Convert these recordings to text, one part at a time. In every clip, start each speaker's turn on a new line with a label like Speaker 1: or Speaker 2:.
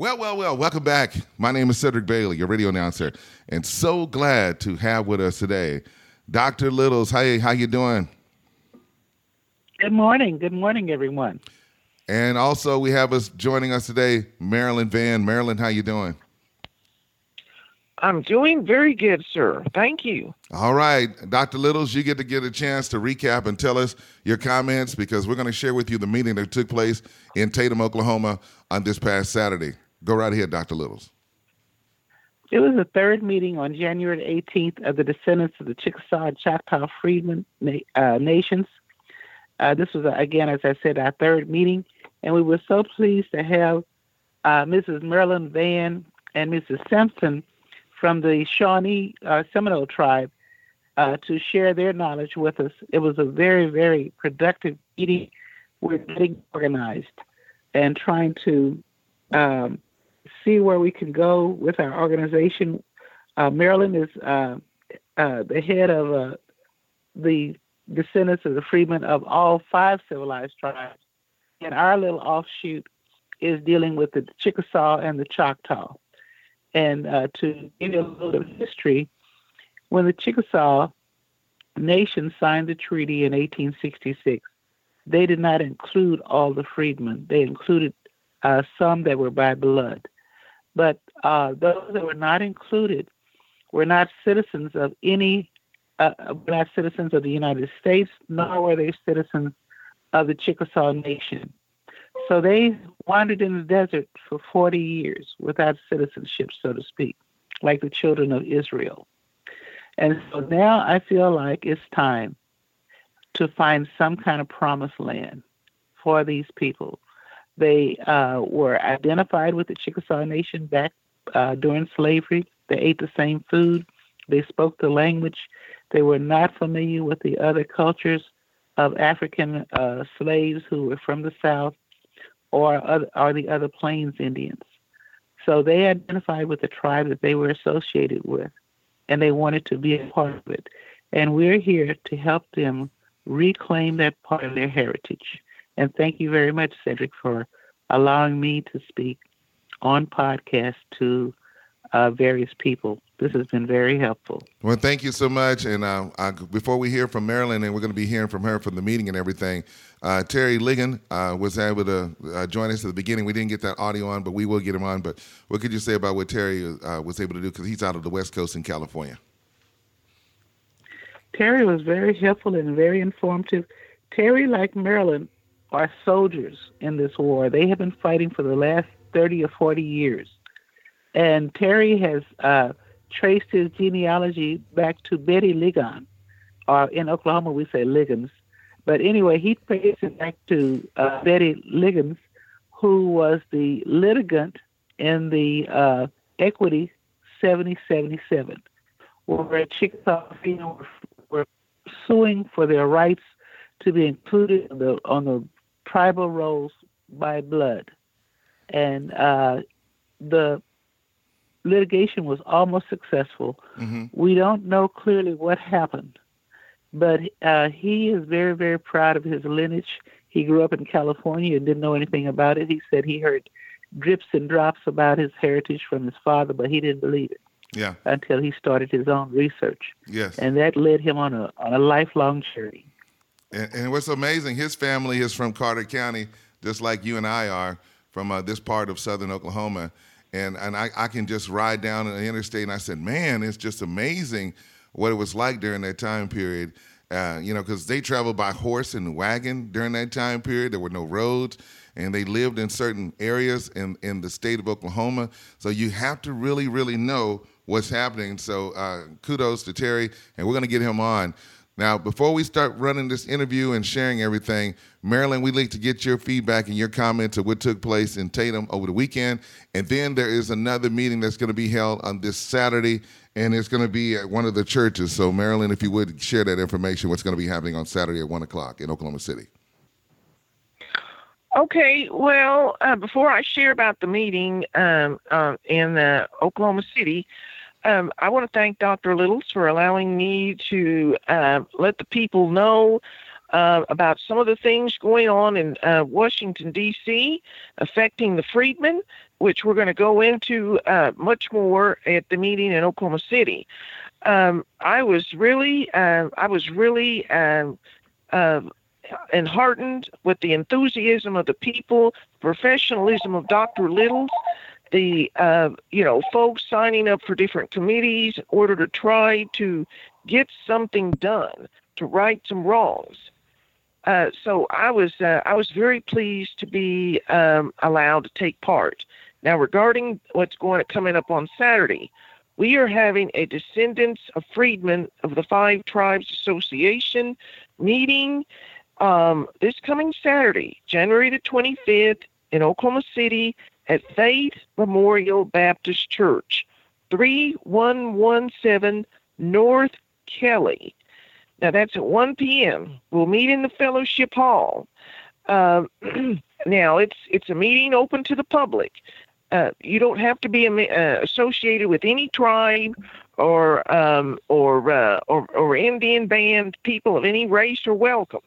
Speaker 1: Well, well, well, welcome back. My name is Cedric Bailey, your radio announcer, and so glad to have with us today Dr. Littles. Hey, how you doing?
Speaker 2: Good morning. Good morning, everyone.
Speaker 1: And also we have us joining us today, Marilyn Vann. Marilyn, how you doing?
Speaker 3: I'm doing very good, sir. Thank you.
Speaker 1: All right. Dr. Littles, you get to get a chance to recap and tell us your comments because we're going to share with you the meeting that took place in Tatum, Oklahoma on this past Saturday. Go right ahead, Dr. Littles.
Speaker 2: It was the third meeting on January 18th of the descendants of the Chickasaw and Choctaw Freedmen uh, Nations. Uh, this was, uh, again, as I said, our third meeting, and we were so pleased to have uh, Mrs. Marilyn Vann and Mrs. Simpson from the Shawnee uh, Seminole tribe uh, to share their knowledge with us. It was a very, very productive meeting. We're getting organized and trying to um, see where we can go with our organization. Uh, Marilyn is uh, uh, the head of uh, the descendants of the freedmen of all five civilized tribes, and our little offshoot is dealing with the Chickasaw and the Choctaw. And uh, to give you a little bit of history, when the Chickasaw Nation signed the treaty in 1866, they did not include all the freedmen. They included uh, some that were by blood. But uh, those that were not included were not citizens of any, uh, were not citizens of the United States, nor were they citizens of the Chickasaw Nation. So they wandered in the desert for 40 years without citizenship, so to speak, like the children of Israel. And so now I feel like it's time to find some kind of promised land for these people they uh, were identified with the Chickasaw Nation back uh, during slavery. They ate the same food. They spoke the language. They were not familiar with the other cultures of African uh, slaves who were from the South or, other, or the other Plains Indians. So they identified with the tribe that they were associated with, and they wanted to be a part of it. And we're here to help them reclaim that part of their heritage. And thank you very much, Cedric, for allowing me to speak on podcast to uh, various people. This has been very helpful.
Speaker 1: Well, thank you so much. And uh, I, before we hear from Marilyn, and we're going to be hearing from her from the meeting and everything, uh, Terry Ligon uh, was able to uh, join us at the beginning. We didn't get that audio on, but we will get him on. But what could you say about what Terry uh, was able to do? Because he's out of the West Coast in California.
Speaker 2: Terry was very helpful and very informative. Terry, like Marilyn, are soldiers in this war. They have been fighting for the last 30 or 40 years. And Terry has uh, traced his genealogy back to Betty Ligon, or in Oklahoma we say Liggins. But anyway, he traced it back to uh, Betty Liggins, who was the litigant in the uh, Equity 7077, where Chickasaw were, were suing for their rights to be included on the, on the tribal rolls by blood. And uh, the litigation was almost successful. Mm-hmm. We don't know clearly what happened, but uh, he is very, very proud of his lineage. He grew up in California and didn't know anything about it. He said he heard drips and drops about his heritage from his father, but he didn't believe it.
Speaker 1: Yeah.
Speaker 2: Until he started his own research.
Speaker 1: Yes.
Speaker 2: And that led him on a on a lifelong journey.
Speaker 1: And, and, what's amazing, his family is from Carter County, just like you and I are from uh, this part of southern Oklahoma. And, and I, I can just ride down the interstate, and I said, man, it's just amazing what it was like during that time period. Uh, you know, because they traveled by horse and wagon during that time period. There were no roads, and they lived in certain areas in, in the state of Oklahoma. So you have to really, really know what's happening. So uh, kudos to Terry, and we're going to get him on. Now, before we start running this interview and sharing everything, Marilyn, we'd like to get your feedback and your comments of what took place in Tatum over the weekend. And then there is another meeting that's going to be held on this Saturday, and it's going to be at one of the churches. So, Marilyn, if you would share that information, what's going to be happening on Saturday at 1 o'clock in Oklahoma City.
Speaker 3: Okay, well, uh, before I share about the meeting um, uh, in uh, Oklahoma City, um, I want to thank Dr. Littles for allowing me to uh, let the people know uh, about some of the things going on in uh, Washington, D.C., affecting the freedmen, which we're going to go into uh, much more at the meeting in Oklahoma City. Um, I was really, uh, I was really um, uh, and heartened with the enthusiasm of the people, professionalism of Dr. Littles, the uh, you know folks signing up for different committees in order to try to get something done to right some wrongs. Uh, so I was uh, I was very pleased to be um, allowed to take part. Now regarding what's going to coming up on Saturday, we are having a Descendants of Freedmen of the Five Tribes Association meeting um, this coming Saturday, January the 25th, in Oklahoma City at Faith Memorial Baptist Church, 3117 North Kelly. Now that's at 1 p.m. We'll meet in the fellowship hall. Uh, now it's it's a meeting open to the public. Uh, you don't have to be uh, associated with any tribe or um, or, uh, or or Indian band. People of any race are welcome.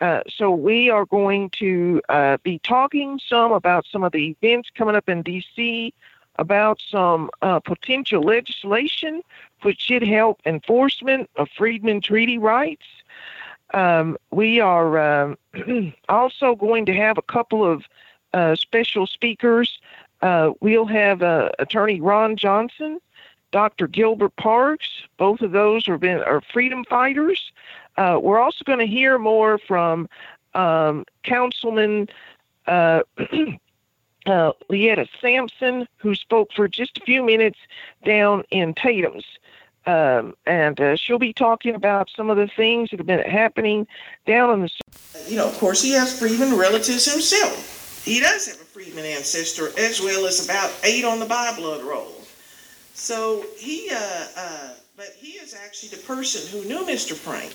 Speaker 3: Uh, so we are going to uh, be talking some about some of the events coming up in D.C., about some uh, potential legislation which should help enforcement of Freedmen Treaty rights. Um, we are um, also going to have a couple of uh, special speakers. Uh, we'll have Attorney Ron Johnson, Dr. Gilbert Parks. Both of those are, been, are freedom fighters. Uh, we're also going to hear more from um, Councilman uh, uh, Sampson, who spoke for just a few minutes down in Tatum's. Um, and uh, she'll be talking about some of the things that have been happening down in the.
Speaker 4: You know, of course, he has Freedman relatives himself. He does have a Freedman ancestor, as well as about eight on the by blood roll. So he, uh, uh, but he is actually the person who knew Mr. Frank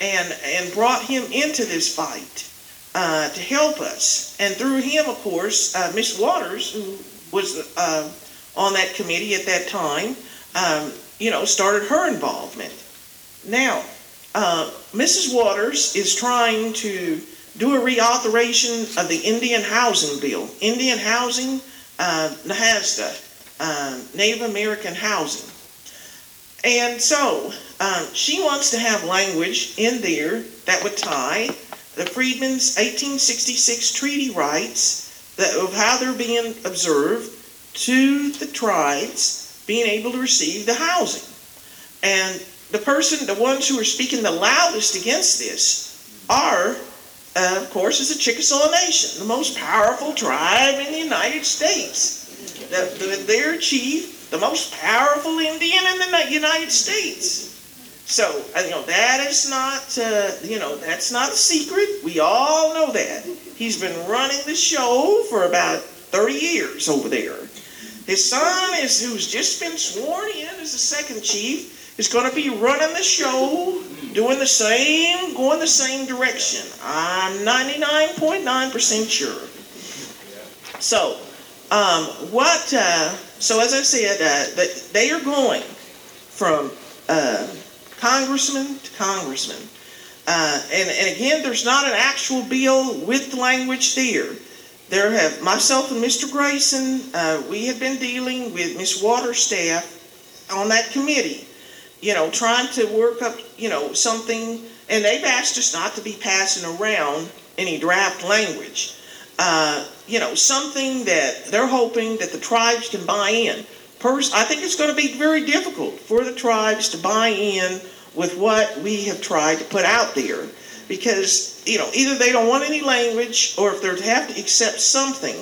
Speaker 4: and and brought him into this fight uh, to help us. And through him, of course, uh, Miss Waters, who was uh, on that committee at that time, um, you know, started her involvement. Now, uh, Mrs. Waters is trying to do a reauthorization of the Indian Housing Bill. Indian Housing, uh, uh, Native American Housing. And so um, she wants to have language in there that would tie the Freedmen's 1866 treaty rights that, of how they're being observed to the tribes being able to receive the housing. And the person, the ones who are speaking the loudest against this are, uh, of course, is the Chickasaw Nation, the most powerful tribe in the United States. The, the, their chief, the most powerful Indian in the United States. So, uh, you know, that is not, uh, you know, that's not a secret. We all know that. He's been running the show for about 30 years over there. His son is, who's just been sworn in as the second chief, is going to be running the show, doing the same, going the same direction. I'm 99.9% sure. So, um, what, uh, so as I said, uh, they are going from, uh, congressman to congressman. Uh, and, and again, there's not an actual bill with language there. There have myself and Mr. Grayson. Uh, we have been dealing with Miss Waters' staff on that committee. You know, trying to work up, you know, something, and they've asked us not to be passing around any draft language. Uh, you know, something that they're hoping that the tribes can buy in. First, I think it's going to be very difficult for the tribes to buy in with what we have tried to put out there because, you know, either they don't want any language or if they have to accept something,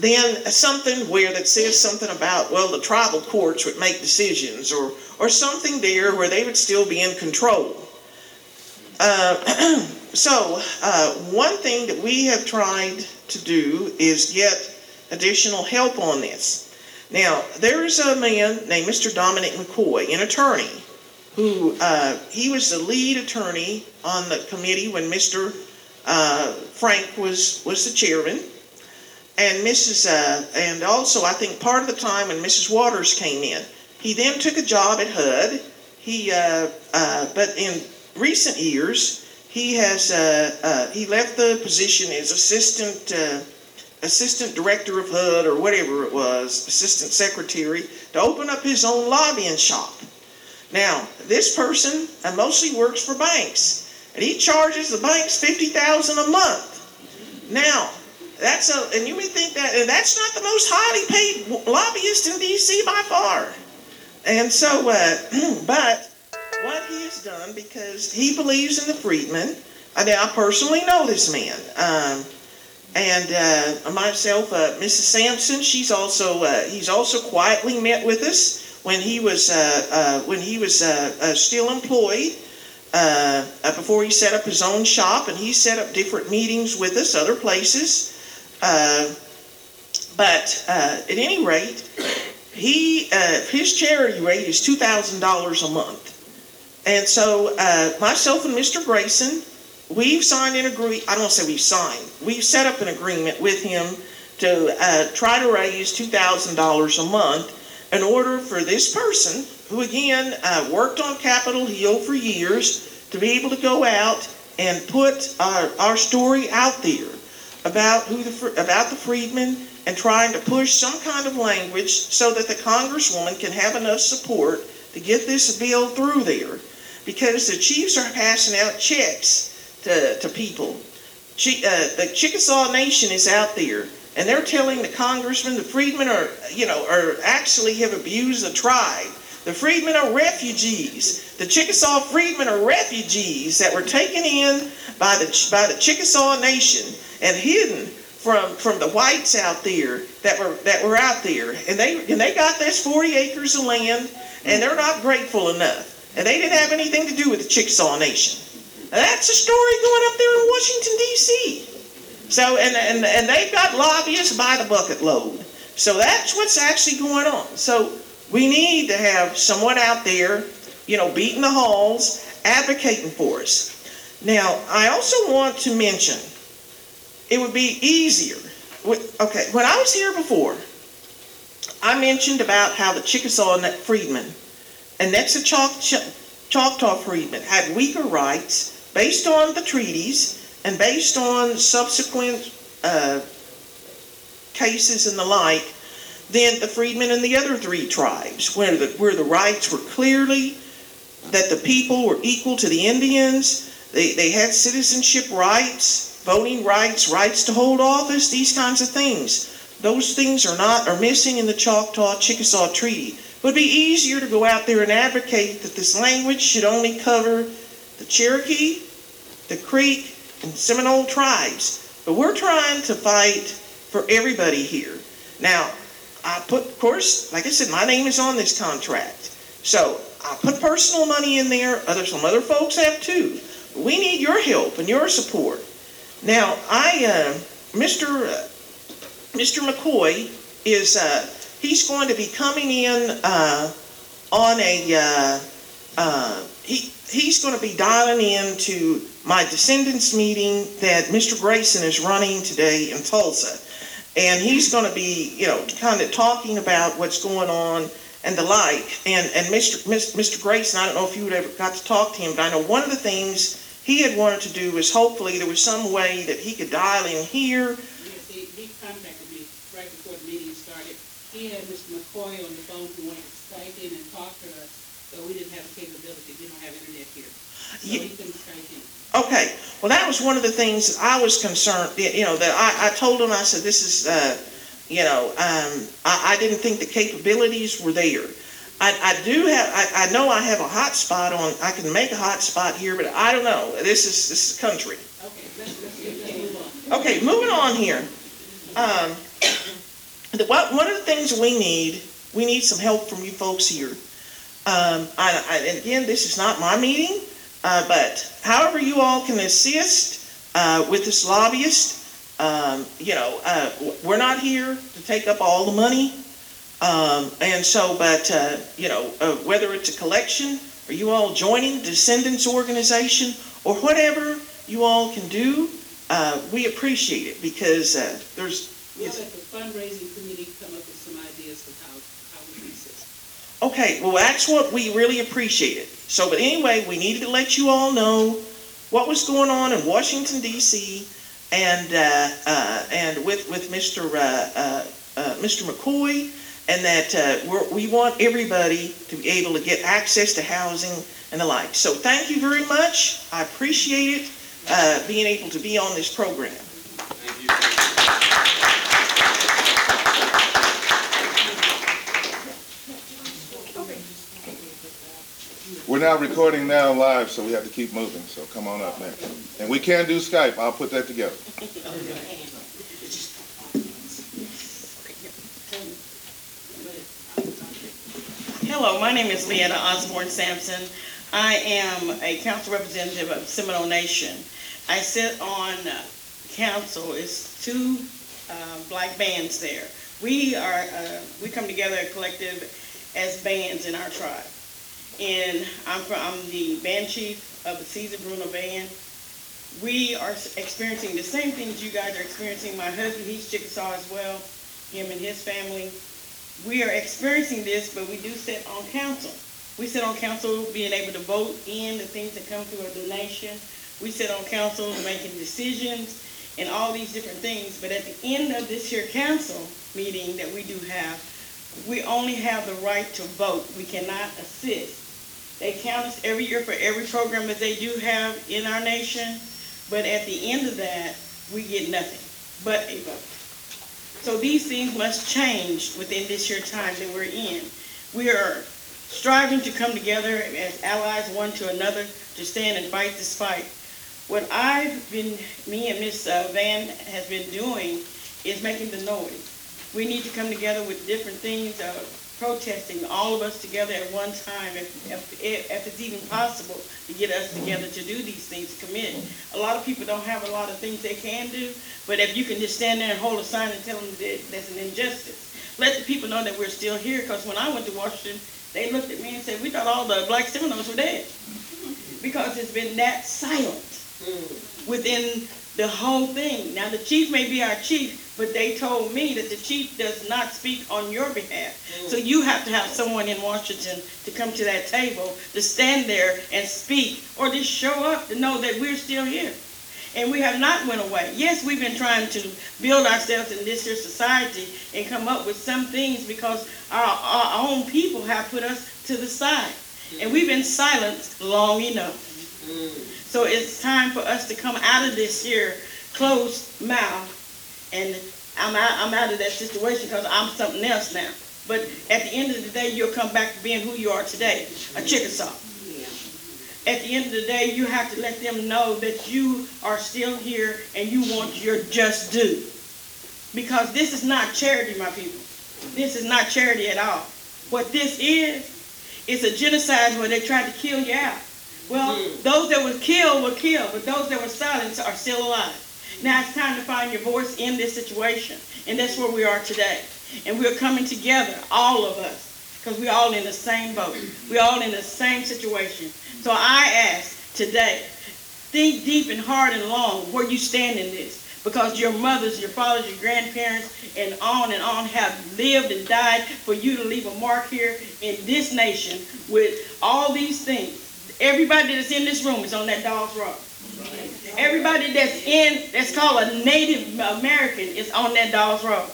Speaker 4: then something where that says something about, well, the tribal courts would make decisions or, or something there where they would still be in control. Uh, so, uh, one thing that we have tried to do is get additional help on this. Now, there's a man named Mr. Dominic McCoy, an attorney, who uh, he was the lead attorney on the committee when Mr. Uh, Frank was was the chairman, and Mrs. Uh, and also I think part of the time when Mrs. Waters came in, he then took a job at HUD. He uh, uh, but in recent years he has uh, uh, he left the position as assistant uh, assistant director of HUD or whatever it was, assistant secretary, to open up his own lobbying shop. Now, this person uh, mostly works for banks, and he charges the banks fifty thousand a month. Now, that's a, and you may think that, and that's not the most highly paid lobbyist in D.C. by far. And so, uh, but what he has done, because he believes in the freedmen, I mean, I personally know this man. Um, and uh, myself, uh, Mrs. Sampson, she's also uh, he's also quietly met with us when he was uh, uh, when he was uh, still employed before he set up his own shop, and he set up different meetings with us, other places. but at any rate, he his charity rate is two thousand dollars a month, and so myself and Mr. Grayson we've signed an agree. I don't say we've signed. We've set up an agreement with him to uh, try to raise two thousand dollars a month in order for this person, who again uh, worked on Capitol Hill for years, to be able to go out and put our, our story out there about who the about the freedmen and trying to push some kind of language so that the congresswoman can have enough support to get this bill through there because the chiefs are passing out checks to, to people. She, uh, the Chickasaw Nation is out there, and they're telling the congressmen, the freedmen are, you know, are actually have abused the tribe. The freedmen are refugees. The Chickasaw freedmen are refugees that were taken in by the by the Chickasaw Nation and hidden from from the whites out there that were that were out there, and they and they got this 40 acres of land, and they're not grateful enough, and they didn't have anything to do with the Chickasaw Nation. That's a story going up there in Washington, D.C. So, and, and, and they've got lobbyists by the bucket load. So that's what's actually going on. So we need to have someone out there, you know, beating the halls, advocating for us. Now, I also want to mention it would be easier. Okay, when I was here before, I mentioned about how the Chickasaw freedmen and Nexa Choctaw freedmen had weaker rights based on the treaties and based on subsequent uh, cases and the like, than the freedmen and the other three tribes, where the, where the rights were clearly that the people were equal to the Indians, they, they had citizenship rights, voting rights, rights to hold office, these kinds of things. Those things are not are missing in the Choctaw Chickasaw Treaty. Would be easier to go out there and advocate that this language should only cover the Cherokee, the Creek, and Seminole tribes. But we're trying to fight for everybody here. Now, I put, of course, like I said, my name is on this contract. So I put personal money in there. Other some other folks have too. But we need your help and your support. Now, I, uh, Mr. Uh, Mr. McCoy is uh, he's going to be coming in uh, on a uh, uh, he he's going to be dialing in to my descendants meeting that Mr. Grayson is running today in Tulsa. And he's going to be, you know, kind of talking about what's going on and the like. And and Mr. Mr. Grayson, I don't know if you would ever got to talk to him, but I know one of the things he had wanted to do was hopefully there was some way that he could dial in here.
Speaker 5: Yes, he, he contacted me right before the meeting started. He had Mr. McCoy on the phone who wanted to Skype in and talk to us, but we didn't have the capability. We don't have internet here. So he couldn't Skype in.
Speaker 4: Okay, well, that was one of the things I was concerned, you know, that I, I told him, I said, this is, uh, you know, um, I, I didn't think the capabilities were there. I, I do have, I, I know I have a hot spot on, I can make a hot spot here, but I don't know. This is, this is country.
Speaker 5: Okay, let's, let's move on.
Speaker 4: Okay, moving on here. Um, one of the things we need, we need some help from you folks here. Um, I, I, and again, this is not my meeting. Uh, but however you all can assist uh, with this lobbyist, um, you know, uh, we're not here to take up all the money. Um, and so, but, uh, you know, uh, whether it's a collection or you all joining Descendants Organization or whatever you all can do, uh, we appreciate it because there's.
Speaker 5: We'll let the fundraising committee come up with some ideas of how, how we can assist.
Speaker 4: Okay, well, that's what we really appreciate it. So, but anyway, we needed to let you all know what was going on in Washington D.C. and uh, uh, and with with Mr. Uh, uh, uh, Mr. McCoy, and that uh, we want everybody to be able to get access to housing and the like. So thank you very much. I appreciate it being able to be on this program.
Speaker 1: We're now recording now live, so we have to keep moving. So come on up next. And we can do Skype. I'll put that together.
Speaker 6: Hello, my name is LeEtta Osborne Sampson. I am a council representative of Seminole Nation. I sit on council, it's two uh, black bands there. We are, uh, we come together collective as bands in our tribe. And I'm from, I'm the band chief of the Caesar Bruner Band. We are experiencing the same things you guys are experiencing. My husband, he's Chickasaw as well, him and his family. We are experiencing this, but we do sit on council. We sit on council being able to vote in the things that come through a donation. We sit on council making decisions and all these different things. But at the end of this here council meeting that we do have, we only have the right to vote. We cannot assist. They count us every year for every program that they do have in our nation, but at the end of that, we get nothing but a vote. So these things must change within this year time that we're in. We are striving to come together as allies one to another to stand and fight this fight. What I've been, me and Miss uh, Vann has been doing is making the noise. We need to come together with different things, uh, protesting, all of us together at one time, if, if, if it's even possible, to get us together to do these things, commit. A lot of people don't have a lot of things they can do, but if you can just stand there and hold a sign and tell them that that's an injustice, let the people know that we're still here, because when I went to Washington, they looked at me and said, we thought all the black Seminoles were dead. Because it's been that silent mm. within the whole thing. Now, the chief may be our chief, but they told me that the chief does not speak on your behalf. Mm. So you have to have someone in Washington to come to that table, to stand there and speak, or just show up to know that we're still here. And we have not went away. Yes, we've been trying to build ourselves in this here society and come up with some things because our, our own people have put us to the side. And we've been silenced long enough. Mm. So it's time for us to come out of this here closed mouth. And I'm out, I'm out of that situation because I'm something else now. But at the end of the day, you'll come back to being who you are today, a Chickasaw. At the end of the day, you have to let them know that you are still here and you want your just due. Because this is not charity, my people. This is not charity at all. What this is, is a genocide where they tried to kill you out. Well, mm. those that were killed were killed, but those that were silenced are still alive. Now it's time to find your voice in this situation. And that's where we are today. And we're coming together, all of us, because we're all in the same boat. We're all in the same situation. So I ask today, think deep and hard and long where you stand in this. Because your mothers, your fathers, your grandparents, and on and on have lived and died for you to leave a mark here in this nation with all these things. Everybody that's in this room is on that Dawes Roll. Everybody that's in, that's called a Native American is on that Dawes Roll.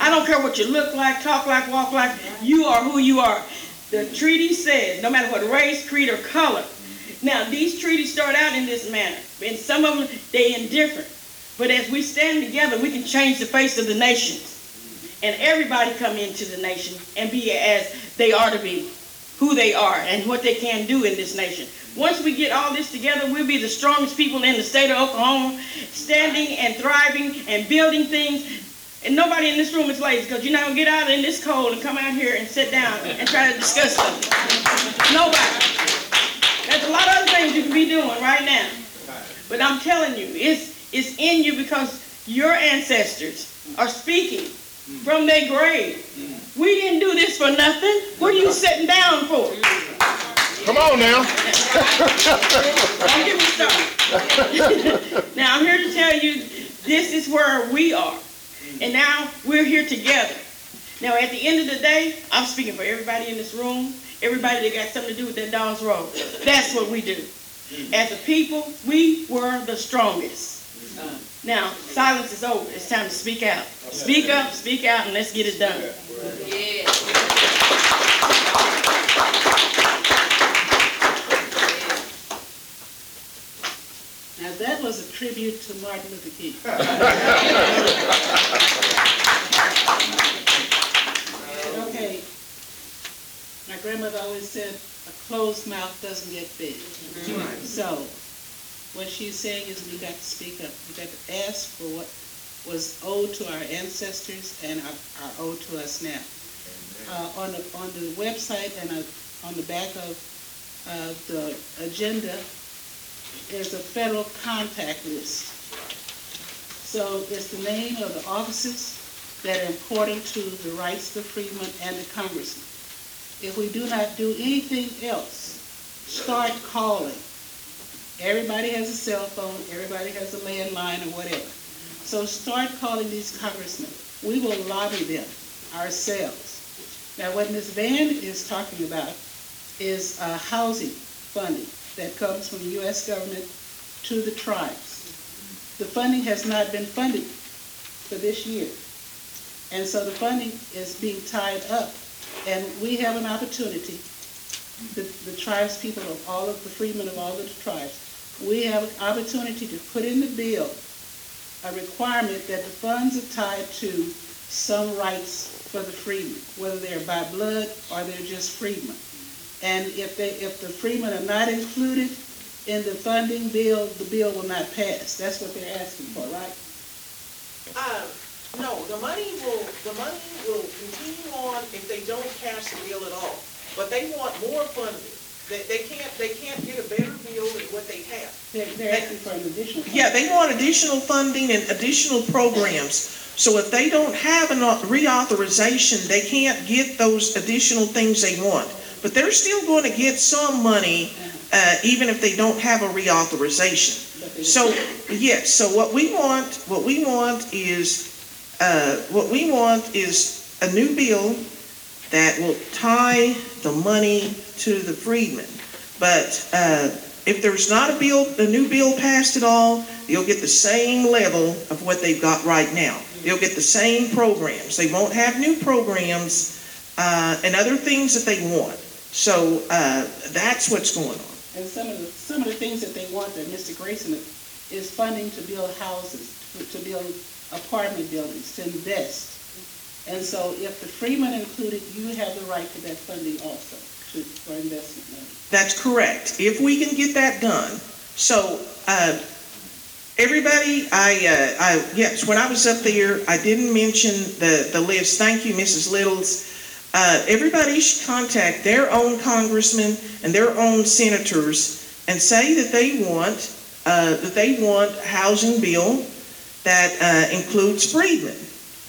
Speaker 6: I don't care what you look like, talk like, walk like, you are who you are. The treaty says, no matter what race, creed, or color. Now, these treaties start out in this manner, and some of them, they indifferent. But as we stand together, we can change the face of the nations. And everybody come into the nation and be as they are to be, who they are, and what they can do in this nation. Once we get all this together, we'll be the strongest people in the state of Oklahoma, standing and thriving and building things. And nobody in this room is lazy because you're not going to get out in this cold and come out here and sit down and try to discuss something. Nobody. There's a lot of other things you can be doing right now. But I'm telling you, it's, it's in you because your ancestors are speaking from their grave. We didn't do this for nothing. What are you sitting down for?
Speaker 1: Come on now.
Speaker 6: Don't get me started. now I'm here to tell you this is where we are. And now we're here together. Now at the end of the day, I'm speaking for everybody in this room, everybody that got something to do with that Dawes Roll. That's what we do. As a people, we were the strongest. Now, silence is over. It's time to speak out. Speak up, speak out, and let's get it done.
Speaker 5: Now, that was a tribute to Martin Luther King. Okay, my grandmother always said, a closed mouth doesn't get fed. So, what she's saying is we got to speak up. We got to ask for what was owed to our ancestors and are, are owed to us now. Uh, on the, on the website and uh, on the back of, uh, the agenda, there's a federal contact list. So it's the name of the offices that are important to the rights of the freedmen and the congressmen. If we do not do anything else, start calling. Everybody has a cell phone, everybody has a landline or whatever. So start calling these congressmen. We will lobby them ourselves. Now, what Ms. Vann is talking about is uh, housing funding that comes from the U.S. government to the tribes. The funding has not been funded for this year. And so the funding is being tied up. And we have an opportunity, the, the tribes people of all of the freedmen of all of the tribes, we have an opportunity to put in the bill a requirement that the funds are tied to some rights for the freedmen, whether they're by blood or they're just freedmen. And if they, if the freedmen are not included in the funding bill, the bill will not pass. That's what they're asking for, right?
Speaker 4: Uh, no, the money will, the money will continue on if they don't pass the bill at all. But they want more funding. They, they can't, they can't get a better deal than what they have.
Speaker 5: They're, they're asking for an additional.
Speaker 4: Yeah, they want additional funding and additional programs. So if they don't have a reauthorization, they can't get those additional things they want. But they're still going to get some money, uh, even if they don't have a reauthorization. So, yes, so what we want, what we want is, uh, what we want is a new bill that will tie the money to the freedmen. But, uh, if there's not a bill, a new bill passed at all, you'll get the same level of what they've got right now. You'll get the same programs. They won't have new programs, uh, and other things that they want. So, uh, that's what's going on.
Speaker 5: And some of the, some of the things that they want, that Mr. Grayson is funding to build houses, to build apartment buildings, to invest. And so if the freemen included, you have the right to that funding also, to, for investment money.
Speaker 4: That's correct. If we can get that done. So, uh, everybody, I, uh, I, yes, when I was up there, I didn't mention the, the list. Thank you, Mrs. Littles. Uh, everybody should contact their own congressmen and their own senators and say that they want, uh, that they want a housing bill that uh, includes freedmen.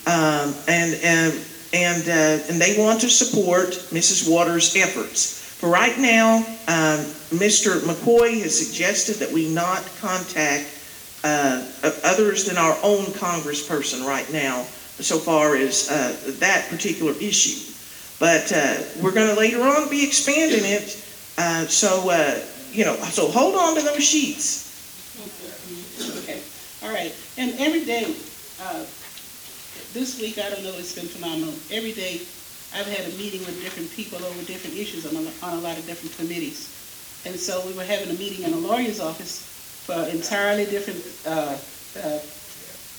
Speaker 4: Um, and, and, and, uh, and they want to support Mrs. Waters' efforts. For right now, um, Mr. McCoy has suggested that we not contact uh, others than our own congressperson right now, so far as uh, that particular issue. But uh, we're going to later on be expanding it. Uh, so, uh, you know, so hold on to those sheets.
Speaker 5: Okay, all right. And every day, this week, I don't know, it's been phenomenal. Every day, I've had a meeting with different people over different issues on a, on a lot of different committees. And so we were having a meeting in a lawyer's office for an entirely different uh, uh,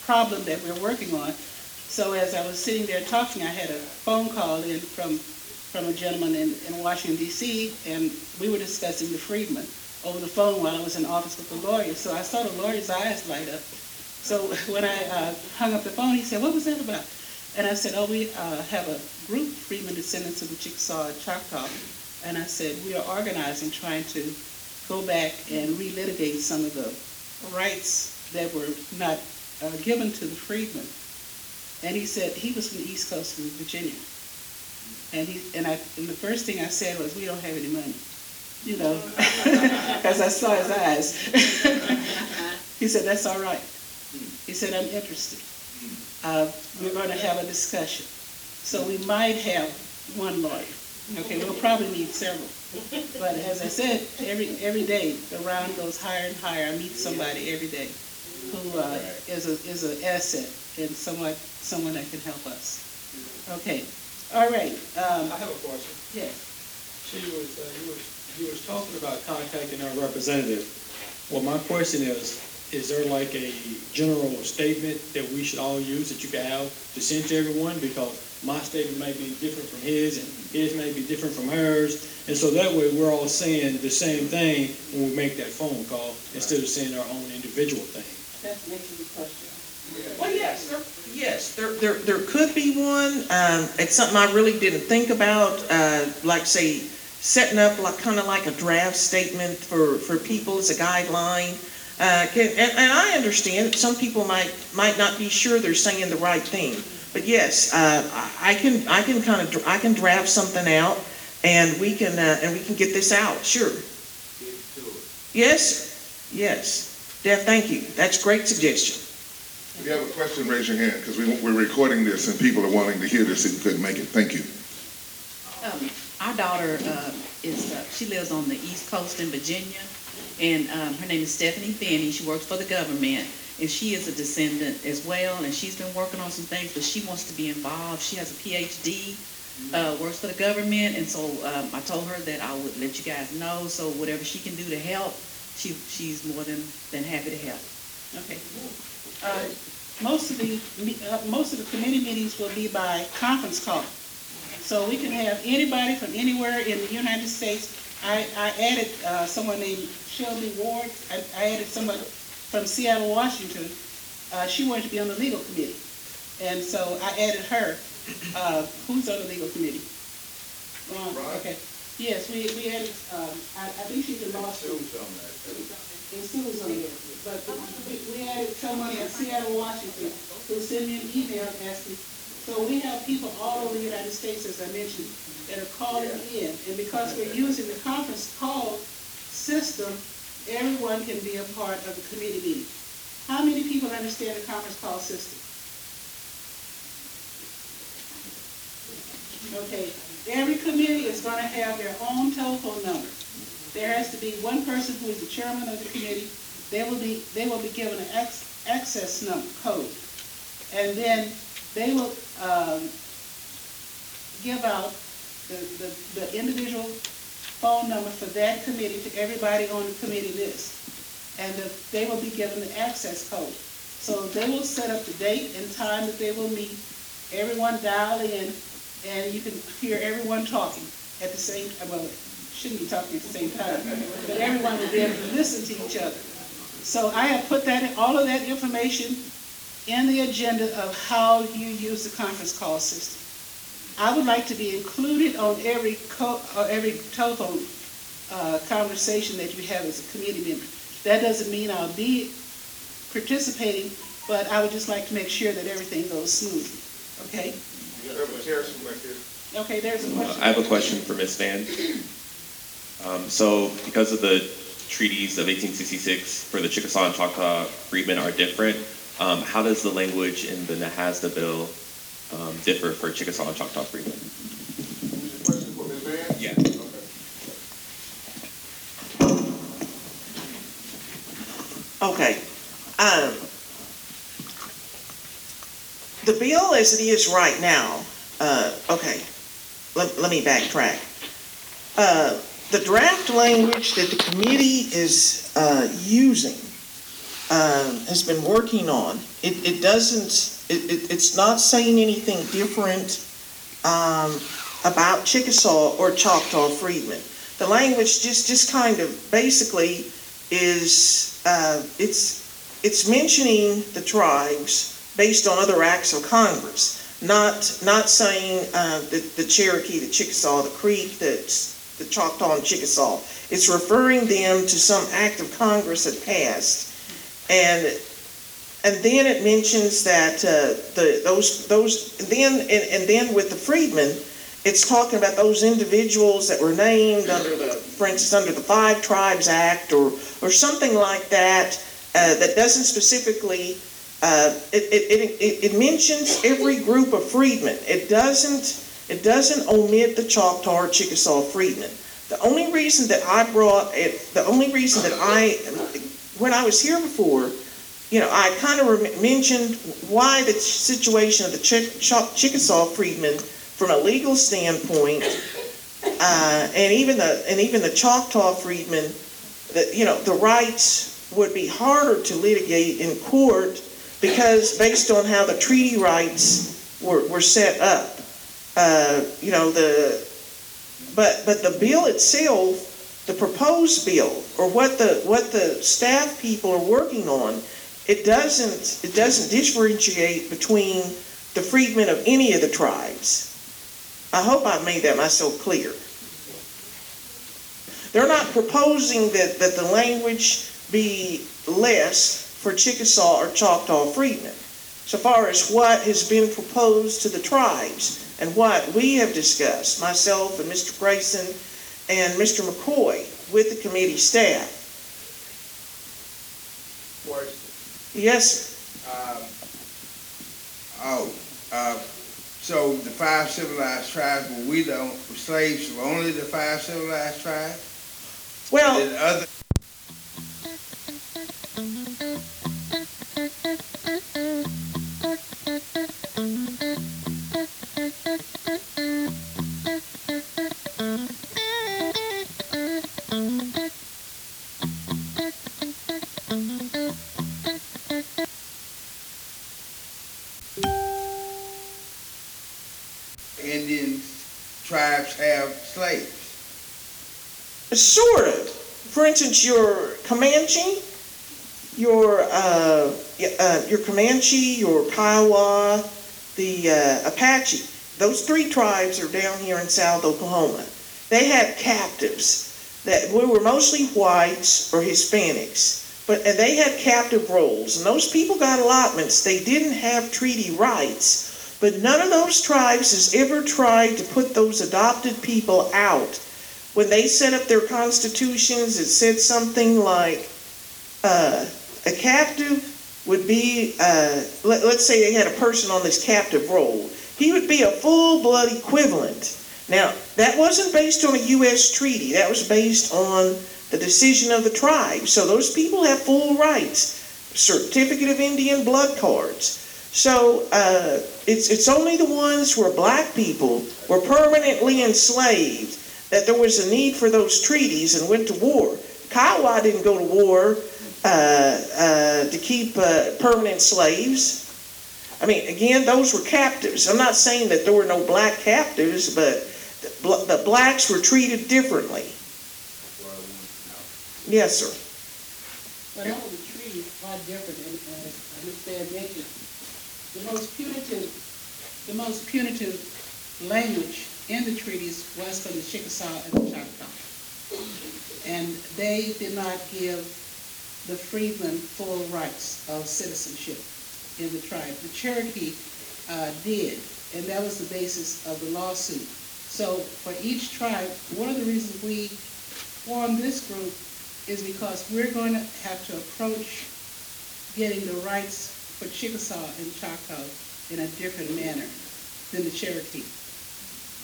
Speaker 5: problem that we're working on. So as I was sitting there talking, I had a phone call in from from a gentleman in, in Washington, D.C., and we were discussing the freedmen over the phone while I was in office with the lawyer. So I saw the lawyer's eyes light up. So when I uh, hung up the phone, he said, what was that about? And I said, oh, we uh, have a group, Freedmen Descendants of the Chickasaw Choctaw. And I said, we are organizing, trying to go back and relitigate some of the rights that were not uh, given to the freedmen. And he said, he was from the East Coast, from Virginia. And he and I and the first thing I said was, we don't have any money, you know, because I saw his eyes. he said, that's all right. He said, I'm interested. Uh, we're going to have a discussion. So we might have one lawyer. Okay, we'll probably need several. But as I said, every, every day, the round goes higher and higher. I meet somebody every day who uh, is a, is an asset and somewhat, someone that can help us. Okay, all right, um,
Speaker 7: I have a question.
Speaker 5: yes.
Speaker 7: She was, uh, you was, you was talking about contacting our representative. Well, my question is, is there like a general statement that we should all use that you can have to send to everyone? Because my statement may be different from his and his may be different from hers. And so that way, we're all saying the same thing when we make that phone call instead of saying our own individual thing.
Speaker 5: That's making me question.
Speaker 4: Well, yes, there, yes, there, there, there could be one. Um, it's something I really didn't think about, uh, like say, setting up like, kind of like a draft statement for, for people as a guideline. Uh, can, and, and I understand that some people might, might not be sure they're saying the right thing. But yes, uh, I I can, I can kind of, I can draft something out and we can, uh, and we can get this out, sure. Yes, yes. Deb, thank you. That's a great suggestion.
Speaker 1: If you have a question, raise your hand, because we, we're recording this and people are wanting to hear this if you couldn't make it. Thank you.
Speaker 8: Um, our daughter, uh, is, uh, she lives on the East Coast in Virginia, and, um, her name is Stephanie Finney. She works for the government, and she is a descendant as well, and she's been working on some things, but she wants to be involved. She has a PhD, uh, works for the government, and so, um, I told her that I would let you guys know, so whatever she can do to help, she, she's more than, than happy to help.
Speaker 5: Okay. Uh, Most of the, uh, most of the committee meetings will be by conference call. So we can have anybody from anywhere in the United States. I, I added uh, someone named Shelby Ward. I I added someone from Seattle, Washington. Uh, She wanted to be on the legal committee. And so I added her. Uh, Who's on the legal committee? Ron, okay. Yes, we, we added, um, I, I think she's in law school. And Sue's on there, but we, we added someone in Seattle, Washington, who sent me an email asking. So we have people all over the United States, as I mentioned, that are calling in. And because we're using the conference call system, everyone can be a part of the committee meeting. How many people understand the conference call system? Okay, every committee is gonna have their own telephone number. There has to be one person who is the chairman of the committee. They will be, they will be given an ex- access number, code. And then they will, um, give out the, the, the individual phone number for that committee to everybody on the committee list. And the- they will be given the access code. So they will set up the date and time that they will meet, everyone dial in, and you can hear everyone talking at the same, well, shouldn't be talking at the same time, but everyone will be able to listen to each other. So I have put that, all of that information in the agenda of how you use the conference call system. I would like to be included on every co, or every telephone, uh, conversation that you have as a committee member. That doesn't mean I'll be participating, but I would just like to make sure that everything goes smoothly, okay? Okay, there's a question.
Speaker 9: I have a question for Ms. Vann. Um, so because of the treaties of 1866 for the Chickasaw and Choctaw freedmen are different, um, how does the language in the NAHASDA bill um, differ for Chickasaw and Choctaw freedmen?
Speaker 1: Question for Ms. Vann?
Speaker 9: Yeah.
Speaker 4: Okay. Um, the bill as it is right now, uh, okay, let, let me backtrack. Uh, the draft language that the committee is, uh, using, um, has been working on, it, it doesn't, it, it, it's not saying anything different, um, about Chickasaw or Choctaw freedmen. The language just, just kind of basically is, uh, it's, it's mentioning the tribes based on other acts of Congress, not, not saying, uh, the, the Cherokee, the Chickasaw, the Creek, the, the Choctaw and Chickasaw. It's referring them to some act of Congress that passed. And, and then it mentions that, uh, the, those, those, then, and, and then with the freedmen, it's talking about those individuals that were named under the, for instance, under the Five Tribes Act or, or something like that, uh, that doesn't specifically, uh, it, it, it, it mentions every group of freedmen. It doesn't, It doesn't omit the Choctaw or Chickasaw freedmen. The only reason that I brought it, the only reason that I, when I was here before, you know, I kind of mentioned why the situation of the Ch- Ch- Chickasaw freedmen, from a legal standpoint, uh, and even the and even the Choctaw freedmen, that you know, the rights would be harder to litigate in court because based on how the treaty rights were, were set up, uh, you know, the but but the bill itself, the proposed bill, or what the what the staff people are working on, it doesn't it doesn't differentiate between the freedmen of any of the tribes. I hope I've made that myself clear. They're not proposing that, that the language be less for Chickasaw or Choctaw freedmen. So far as what has been proposed to the tribes and what we have discussed, myself and Mr. Grayson and Mr. McCoy with the committee staff. Yes.
Speaker 10: Um, oh, uh, so the five civilized tribes, were we the slaves of only the five civilized tribes?
Speaker 4: Well,
Speaker 10: Did other slaves?
Speaker 4: Sort of. For instance, your Comanche, your uh, uh, your Comanche, your Kiowa, the uh, Apache. Those three tribes are down here in South Oklahoma. They had captives that we were mostly whites or Hispanics, but they had captive rolls, and those people got allotments. They didn't have treaty rights, but none of those tribes has ever tried to put those adopted people out when they set up their constitutions, it said something like uh, a captive would be, uh, let, us say they had a person on this captive roll. He would be a full blood equivalent. Now, that wasn't based on a U.S. treaty, that was based on the decision of the tribe. So those people have full rights, certificate of Indian blood cards. So uh, it's, it's only the ones where black people were permanently enslaved that there was a need for those treaties and went to war. Kiowa didn't go to war uh, uh, to keep uh, permanent slaves. I mean, again, those were captives. I'm not saying that there were no black captives, but the, the blacks were treated differently. Yes, sir.
Speaker 5: But all the treaties are different, and Mr. mentioned, the most punitive, the most punitive language in the treaties was for the Chickasaw and the Choctaw. And they did not give the freedmen full rights of citizenship in the tribe. The Cherokee uh, did, and that was the basis of the lawsuit. So for each tribe, one of the reasons we formed this group is because we're going to have to approach getting the rights for Chickasaw and Choctaw in a different manner than the Cherokee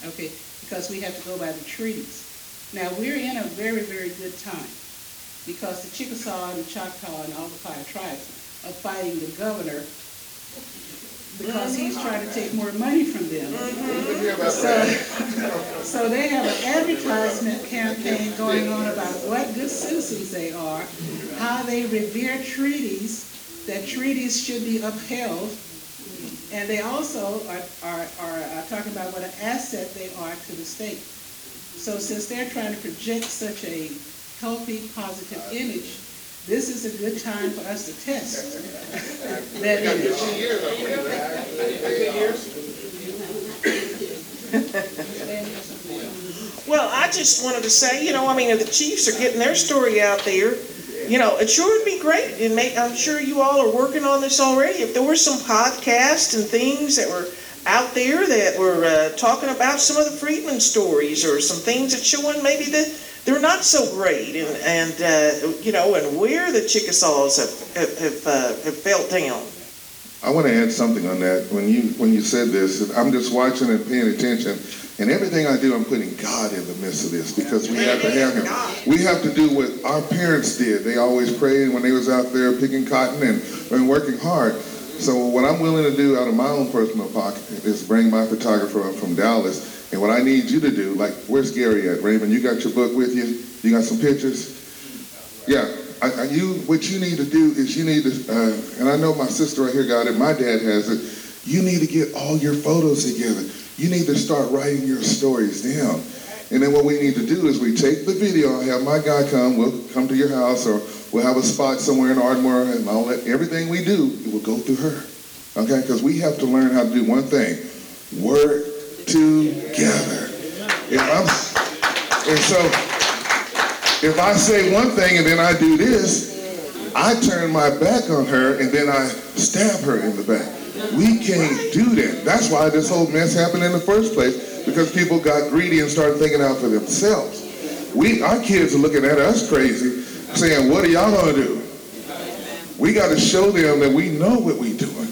Speaker 5: okay, because we have to go by the treaties. Now, we're in a very, very good time because the Chickasaw and the Choctaw and all the five tribes are fighting the governor because he's trying to take more money from them. So, so they have an advertisement campaign going on about what good citizens they are, how they revere treaties, that treaties should be upheld, and they also are, are, are, are talking about what an asset they are to the state. So since they're trying to project such a healthy, positive image, this is a good time for us to test that image.
Speaker 4: well, I just wanted to say, you know, I mean, if the Chiefs are getting their story out there, you know, it sure would be great. And I'm sure you all are working on this already. If there were some podcasts and things that were out there that were uh, talking about some of the Freedmen stories or some things that showing maybe that they're not so great and, and uh, you know, and where the Chickasaws have, have, have, uh, have felt down.
Speaker 1: I want to add something on that. When you when you said this, I'm just watching and paying attention, and everything I do, I'm putting God in the midst of this because we have to have Him. We have to do what our parents did. They always prayed when they was out there picking cotton and, and working hard. So what I'm willing to do out of my own personal pocket is bring my photographer up from Dallas. And what I need you to do, like, where's Gary at? Raymond, you got your book with you? You got some pictures? Yeah, I, I, you, what you need to do is you need to, uh, and I know my sister right here got it, my dad has it, you need to get all your photos together. You need to start writing your stories down. And then what we need to do is we take the video, have my guy come, we'll come to your house, or we'll have a spot somewhere in Ardmore, and I'll let everything we do, it will go through her. Okay? Because we have to learn how to do one thing work together. If I'm, and so, if I say one thing and then I do this, I turn my back on her and then I stab her in the back. We can't do that. That's why this whole mess happened in the first place, because people got greedy and started thinking out for themselves. We, our kids are looking at us crazy, saying, what are y'all gonna do? We got to show them that we know what we're doing.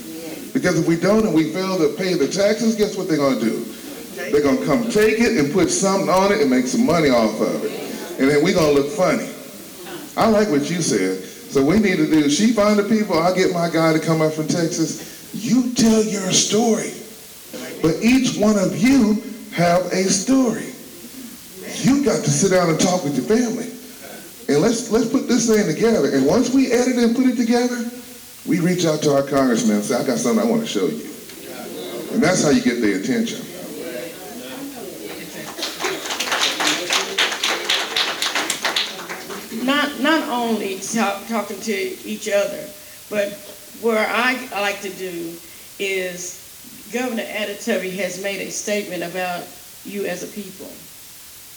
Speaker 1: Because if we don't and we fail to pay the taxes, guess what they're gonna do? They're gonna come take it and put something on it and make some money off of it. And then we're gonna look funny. I like what you said. So we need to do, she find the people, I'll get my guy to come up from Texas. You tell your story. But each one of you have a story. You got to sit down and talk with your family. And let's let's put this thing together. And once we edit and put it together, we reach out to our congressman and say, I got something I want to show you. And that's how you get their attention.
Speaker 6: Not, not only talk, talking to each other, but where I like to do is Governor Aditory has made a statement about you as a people,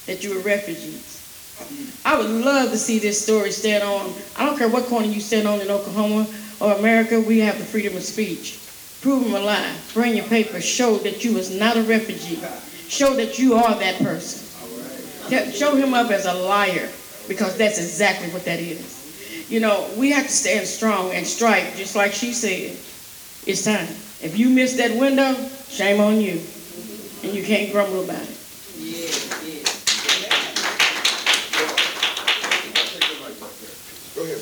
Speaker 6: that you are refugees. I would love to see this story stand on. I don't care what corner you stand on in Oklahoma or America, we have the freedom of speech. Prove them a lie. Bring your paper. Show that you was not a refugee. Show that you are that person. Show him up as a liar because that's exactly what that is. You know, we have to stand strong and strike, just like she said. It's time. If you miss that window, shame on you. And you can't grumble about it.
Speaker 1: Go ahead,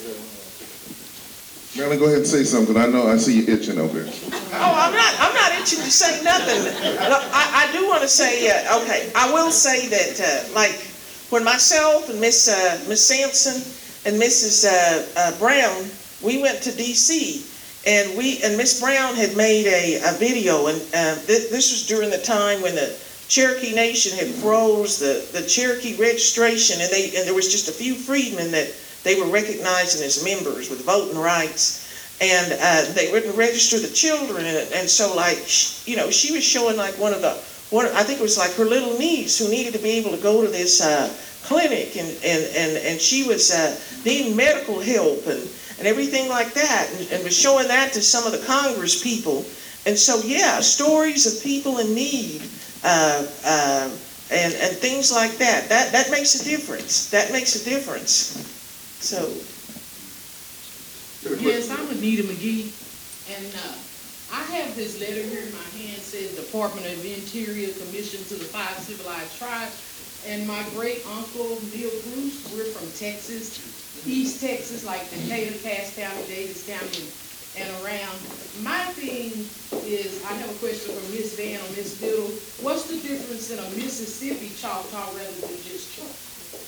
Speaker 1: Marilyn, go ahead and say something. I know I see you itching over there.
Speaker 4: Oh, I'm not. I'm not itching to say nothing. Look, I, I do want to say. Uh, okay, I will say that, uh, like, when myself and Miss uh, Miss Sampson and Mrs. Uh, uh, Brown, we went to D.C. and we and Miss Brown had made a, a video, and uh, th- this was during the time when the Cherokee Nation had froze the, the Cherokee registration, and they and there was just a few freedmen that they were recognizing as members with voting rights. And uh, they wouldn't register the children, and, and so like you know, she was showing like one of the one I think it was like her little niece who needed to be able to go to this uh, clinic, and and and and she was uh, needing medical help and and everything like that, and, and was showing that to some of the Congress people. And so yeah, stories of people in need. Uh, uh, and, and things like that. That that makes a difference. That makes a difference. So
Speaker 5: Yes, I'm Anita McGee, and uh, I have this letter here in my hand, says Department of Interior Commission to the Five Civilized Tribes. And my great uncle Neil Bruce, we're from Texas, East Texas, like Decatur, Cass County, Davis County, and around. My thing is, I have a question for Ms. Vann or Ms. Biddle. What's the difference in a Mississippi Choctaw rather than just Choctaw?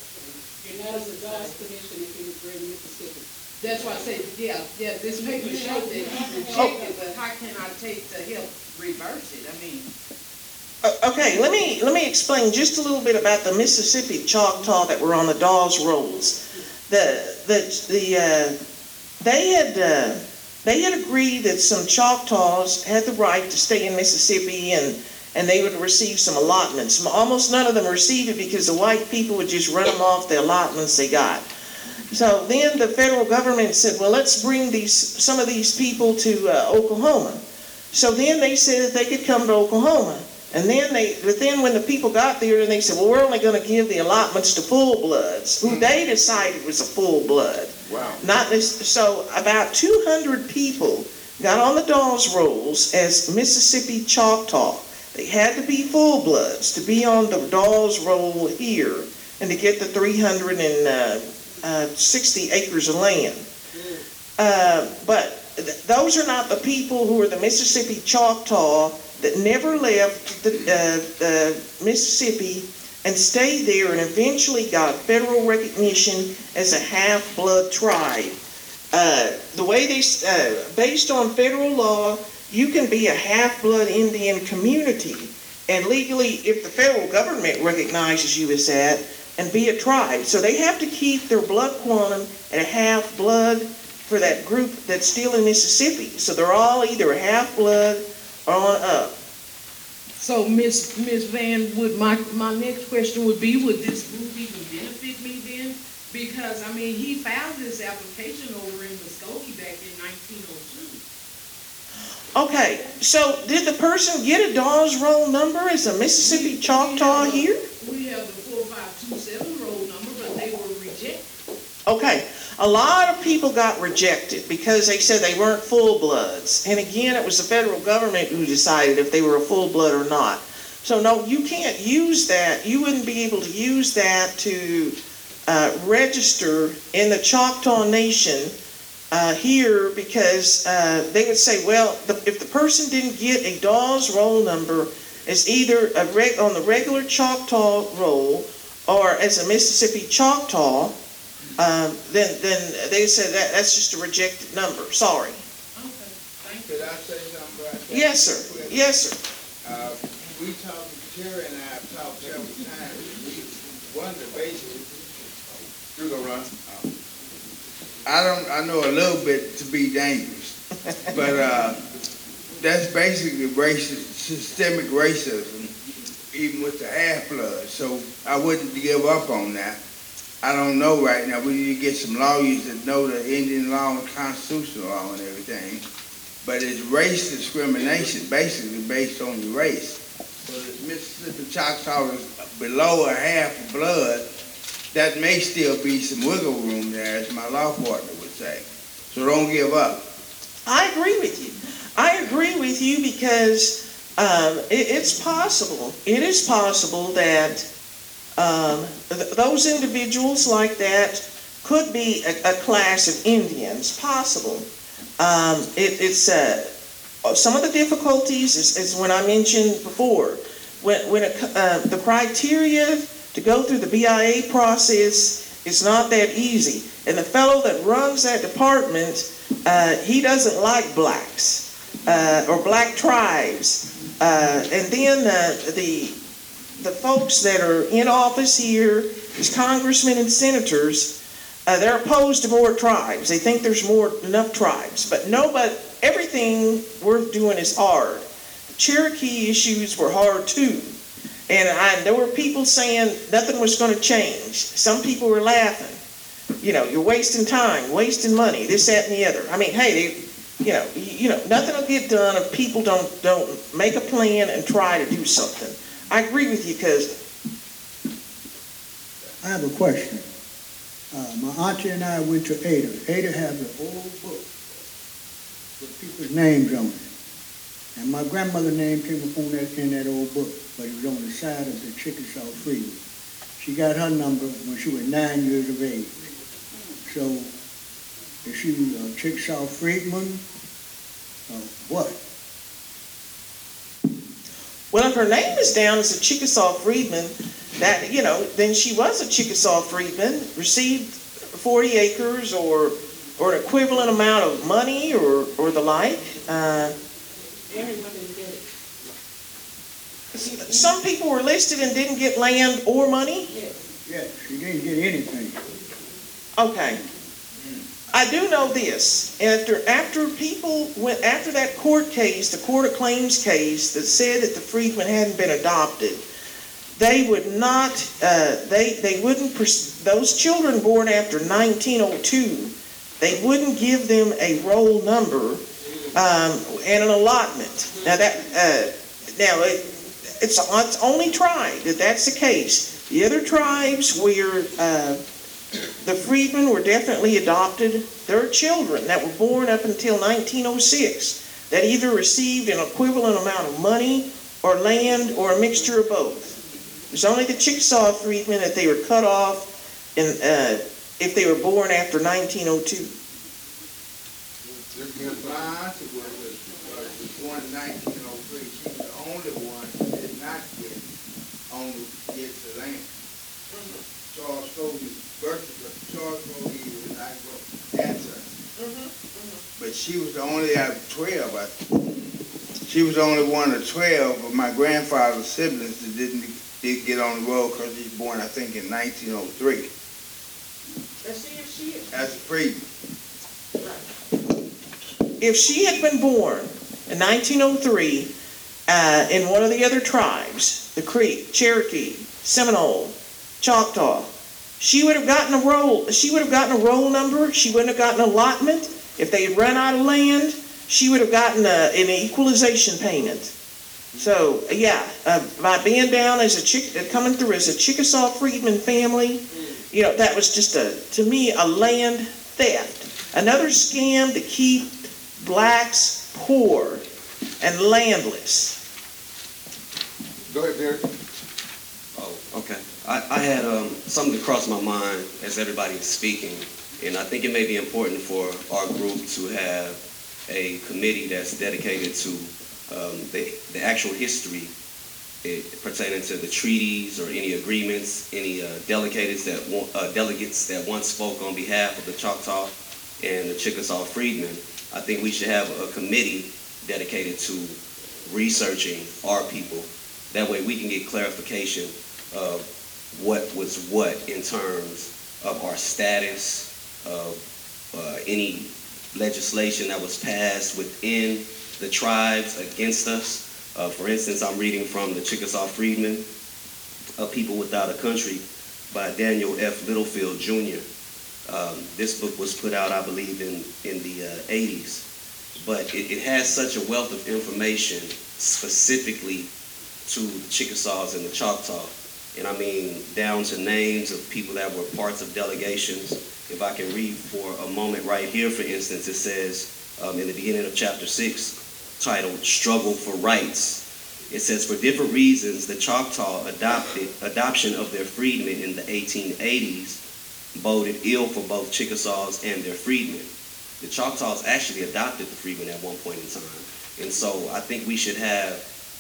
Speaker 5: You're not as a God's commission if you were in Mississippi. That's why I say, yeah, yeah, this paper showed that he rejected, but how can I take to help reverse it? I mean,
Speaker 4: Uh, Okay, let me, let me explain just a little bit about the Mississippi Choctaw that were on the Dawes Rolls. The, the, the, uh, they had, uh, they had agreed that some Choctaws had the right to stay in Mississippi and, and they would receive some allotments. Almost none of them received it because the white people would just run them off the allotments they got. So then the federal government said, well, let's bring these, some of these people to uh, Oklahoma. So then they said that they could come to Oklahoma. And then they, but then when the people got there, and they said, well, we're only going to give the allotments to full bloods, who they decided was a full blood.
Speaker 1: Wow.
Speaker 4: Not this, so about 200 people got on the Dawes rolls as Mississippi Choctaw. They had to be full bloods to be on the Dawes roll here and to get the 360 acres of land. Uh, but th- those are not the people who are the Mississippi Choctaw that never left the, uh, Mississippi and stayed there and eventually got federal recognition as a half-blood tribe. Uh, the way they, uh, based on federal law, you can be a half-blood Indian community and legally, if the federal government recognizes you as that, and be a tribe. So they have to keep their blood quantum at a half-blood for that group that's still in Mississippi. So they're all either a half-blood or on up.
Speaker 11: So, Miss Miss Vann would my, my next question would be, would this group even benefit me then? Because, I mean, he filed this application over in Muskogee back in nineteen oh two.
Speaker 4: Okay, so did the person get a Dawes roll number as a Mississippi Choctaw here?
Speaker 11: We have five two seven roll number, but they were rejected.
Speaker 4: Okay, a lot of people got rejected because they said they weren't full bloods. And again, it was the federal government who decided if they were a full blood or not. So no, you can't use that. You wouldn't be able to use that to uh, register in the Choctaw Nation uh, here because uh, they would say, well, the, if the person didn't get a Dawes roll number it's either reg, on the regular Choctaw roll or as a Mississippi Choctaw, um, then then they said that that's just a rejected number. Sorry. Okay, thank you.
Speaker 10: Could I say something about that?
Speaker 4: Yes, sir. Yes, sir.
Speaker 10: Uh, we talked, Terry and I have talked several times, we, one of the basic. You go, Ron. I don't, I know a little bit to be dangerous, but, uh, that's basically racist, systemic racism, even with the half-blood, so I wouldn't give up on that. I don't know right now, we need to get some lawyers that know the Indian law and constitutional law and everything. But it's race discrimination, basically based on your race. So if Mississippi Choctaw is below a half blood, that may still be some wiggle room there, as my law partner would say. So don't give up.
Speaker 4: I agree with you. I agree with you because um, it, it's possible. It is possible that um, th- those individuals like that could be a, a class of Indians. Possible. Um, it, it's uh, some of the difficulties is, is when I mentioned before when when it, uh, the criteria to go through the BIA process is not that easy, and the fellow that runs that department uh, he doesn't like blacks uh, or black tribes, uh, and then uh, the the folks that are in office here, these congressmen and senators, uh, they're opposed to more tribes. They think there's more enough tribes, but no, but everything worth doing is hard. The Cherokee issues were hard too, and I, there were people saying nothing was going to change. Some people were laughing. You know, you're wasting time, wasting money, this, that, and the other. I mean, hey, they, you know, you, know, nothing will get done if people don't don't make a plan and try to do something. I agree with you, because
Speaker 12: I have a question. Uh, my auntie and I went to Ada. Ada has an old book with people's names on it. And my grandmother's name came up on that, in that old book, but it was on the side of the Chickasaw Freedmen. She got her number when she was nine years of age. So, is she a Chickasaw Freedman? Uh, what?
Speaker 4: Well, if her name is down as a Chickasaw freedman, that, you know, then she was a Chickasaw freedman, received 40 acres or, or an equivalent amount of money or, or the like. Uh,
Speaker 5: Everyone didn't get it.
Speaker 4: some people were listed and didn't get land or money.
Speaker 5: Yes.
Speaker 12: Yes, she didn't get anything.
Speaker 4: Okay. I do know this. After after people went after that court case, the court of claims case that said that the freedmen hadn't been adopted, they would not. Uh, they they wouldn't. pers- Those children born after 1902, they wouldn't give them a roll number um, and an allotment. Now that uh, now it, it's it's only tried that that's the case. The other tribes where uh, The freedmen were definitely adopted. There are children that were born up until 1906 that either received an equivalent amount of money or land or a mixture of both. It's only the Chickasaw freedmen that they were cut off and, uh, if they were born after 1902.
Speaker 10: Miss Lyons was, uh, was born in nineteen oh three. She was the only one who did not get, only get the land. Charles Foley, birth, Charles Foley was not go- ancestor. But she was the only out of twelve, I She was the only one of twelve of my grandfather's siblings that didn't, did get on the road because he was born, I think, in nineteen oh three.
Speaker 4: Let's see if she is.
Speaker 10: As a freedman.
Speaker 4: if she had been born in 1903 uh, in one of the other tribes, the Creek, Cherokee, Seminole, Choctaw, she would have gotten a roll. She would have gotten a roll number. She wouldn't have gotten an allotment. If they had run out of land, she would have gotten a, an equalization payment. So yeah, uh, by being down as a chick, uh, coming through as a Chickasaw freedman family, you know that was just a to me a land theft, another scam to keep blacks poor and landless.
Speaker 1: Go ahead, Derek.
Speaker 13: Okay. I, I had um, something to cross my mind as everybody is speaking, and I think it may be important for our group to have a committee that's dedicated to um, the, the actual history eh, pertaining to the treaties or any agreements, any uh, delegates that uh, delegates that once spoke on behalf of the Choctaw and the Chickasaw freedmen. I think we should have a committee dedicated to researching our people. That way we can get clarification of what was what in terms of our status, of uh, any legislation that was passed within the tribes against us. Uh, for instance, I'm reading from the Chickasaw Freedmen, A People Without a Country by Daniel F. Littlefield Jr. Um, this book was put out, I believe, in, in the uh, 80s. But it, it has such a wealth of information specifically to the Chickasaws and the Choctaw. And I mean, down to names of people that were parts of delegations. If I can read for a moment right here, for instance, it says um, in the beginning of chapter 6, titled Struggle for Rights. It says, for different reasons, the Choctaw adopted adoption of their freedmen in the 1880s boded ill for both Chickasaws and their freedmen. The Choctaws actually adopted the freedmen at one point in time. And so I think we should have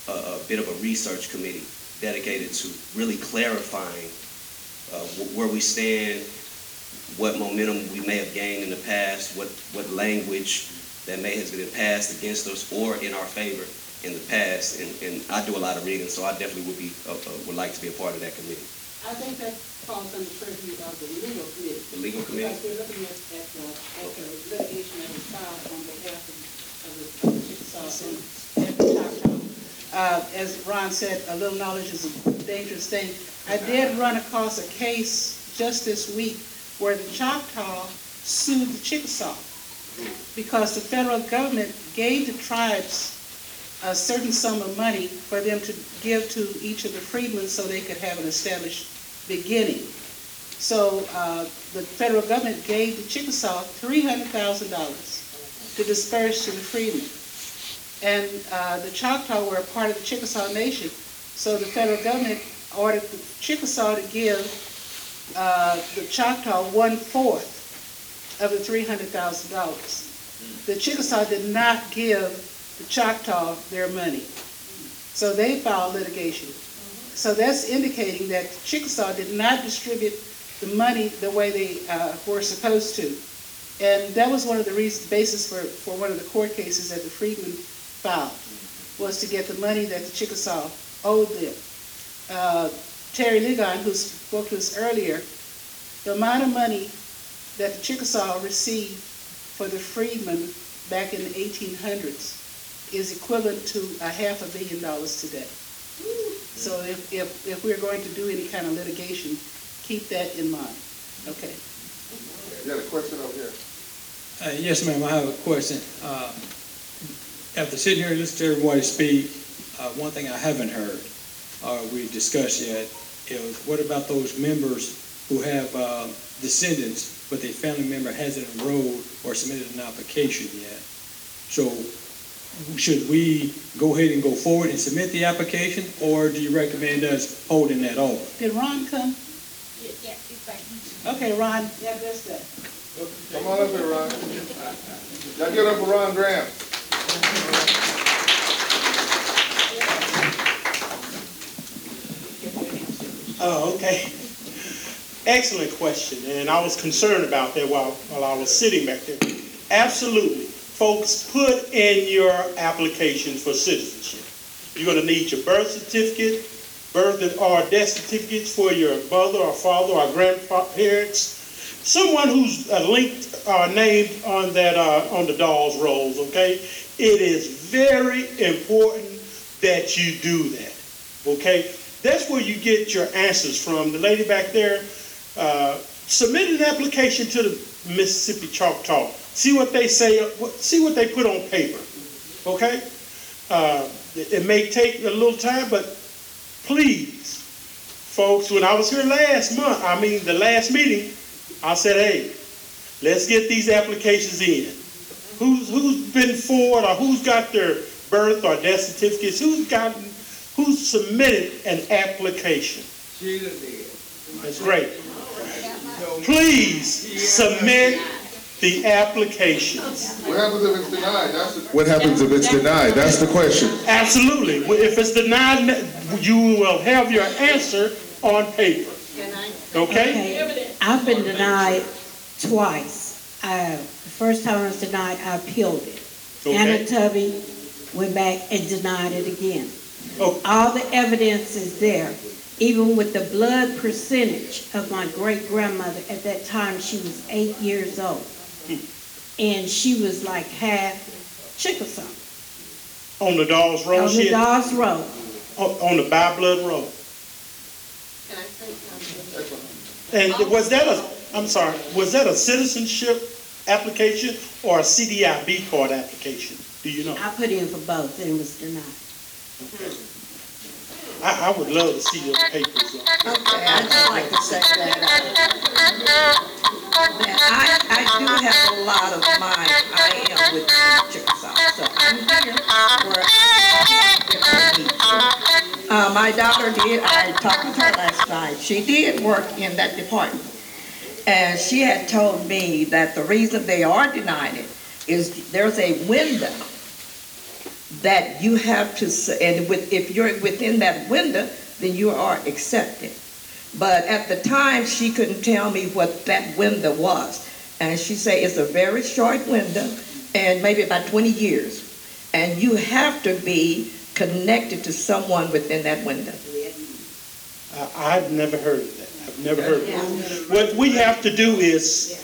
Speaker 13: a, a bit of a research committee dedicated to really clarifying uh, where we stand, what momentum we may have gained in the past, what, what language that may have been passed against us or in our favor in the past. And, and I do a lot of reading, so I definitely would be uh, uh, would like to be a part of that committee.
Speaker 5: I think that falls under the purview of the legal committee.
Speaker 13: The legal committee?
Speaker 5: Because we're looking at, at the, at the litigation that was filed on behalf of, of the of the Chickasaw Uh, as Ron said, a little knowledge is a dangerous thing. I did run across a case just this week where the Choctaw sued the Chickasaw because the federal government gave the tribes a certain sum of money for them to give to each of the freedmen so they could have an established beginning. So uh, the federal government gave the Chickasaw $300,000 to disperse to the freedmen. And uh, the Choctaw were a part of the Chickasaw Nation, so the federal government ordered the Chickasaw to give uh, the Choctaw one-fourth of the $300,000. The Chickasaw did not give the Choctaw their money. So they filed litigation. So that's indicating that the Chickasaw did not distribute the money the way they uh, were supposed to. And that was one of the reasons, basis for, for one of the court cases that the freedmen filed, was to get the money that the Chickasaw owed them. Uh, Terry Ligon, who spoke to us earlier, the amount of money that the Chickasaw received for the freedmen back in the 1800s is equivalent to a half a billion dollars today. So if, if, if we're going to do any kind of litigation, keep that in mind. Okay.
Speaker 1: You got a question over here?
Speaker 7: Uh, yes, ma'am, I have a question. Uh, after sitting here and listening to everybody speak, uh, one thing I haven't heard, or we've discussed yet, is what about those members who have uh, descendants, but their family member hasn't enrolled or submitted an application yet. So should we go ahead and go forward and submit the application, or do you recommend us holding that off?
Speaker 5: Did Ron come? Yeah yeah, exactly? Okay, Ron. Yeah, that's that.
Speaker 1: Come on up here, Ron. Y'all get up for Ron Graham.
Speaker 14: Oh, okay. Excellent question, and I was concerned about that while, while I was sitting back there. Absolutely. Folks, put in your application for citizenship. You're gonna need your birth certificate, birth or death certificates for your mother or father or grandparents, someone who's uh, linked or named on that, uh, on the Dawes rolls, okay? It is very important that you do that, okay? That's where you get your answers from. The lady back there uh, submitted an application to the Mississippi Choctaw. See what they say, see what they put on paper, okay? Uh, it may take a little time, but please, folks, when I was here last month, I mean the last meeting, I said, hey, let's get these applications in. Who's who's been forward or who's got their birth or death certificates? Who's gotten who's submitted an application.
Speaker 10: Sheila did.
Speaker 14: That's great. Please submit the applications.
Speaker 1: What happens if it's denied? That's the, what happens if it's denied? That's the question.
Speaker 14: Absolutely. If it's denied, you will have your answer on paper. Okay?
Speaker 15: Okay. I've been denied twice. Uh, the first time I was denied, I appealed it. Anna
Speaker 14: Okay.
Speaker 15: Tubby went back and denied it again.
Speaker 14: Oh.
Speaker 15: All the evidence is there, even with the blood percentage of my great grandmother. At that time, she was eight years old. And she was like half Chickasaw.
Speaker 14: On the Dawes Roll?
Speaker 15: On
Speaker 14: she
Speaker 15: the
Speaker 14: had-
Speaker 15: Dawes Roll.
Speaker 14: On on the By Blood Roll. And was that a, I'm sorry, was that a citizenship application or a CDIB card application? Do you know?
Speaker 15: I put in for both and it was denied.
Speaker 14: I, I would love to see those papers.
Speaker 16: Okay, I'd just like to say that, uh, that I, I do have a lot of mine, I am with the Chickasaw, so I'm here where I need to. Uh, my daughter did, I talked with her last night, she did work in that department. And she had told me that the reason they are denying it is there's a window that you have to, and with, if you're within that window, then you are accepted. But at the time, she couldn't tell me what that window was. And she said it's a very short window and maybe about 20 years. And you have to be connected to someone within that window.
Speaker 14: I've never heard never heard of it. What we have to do is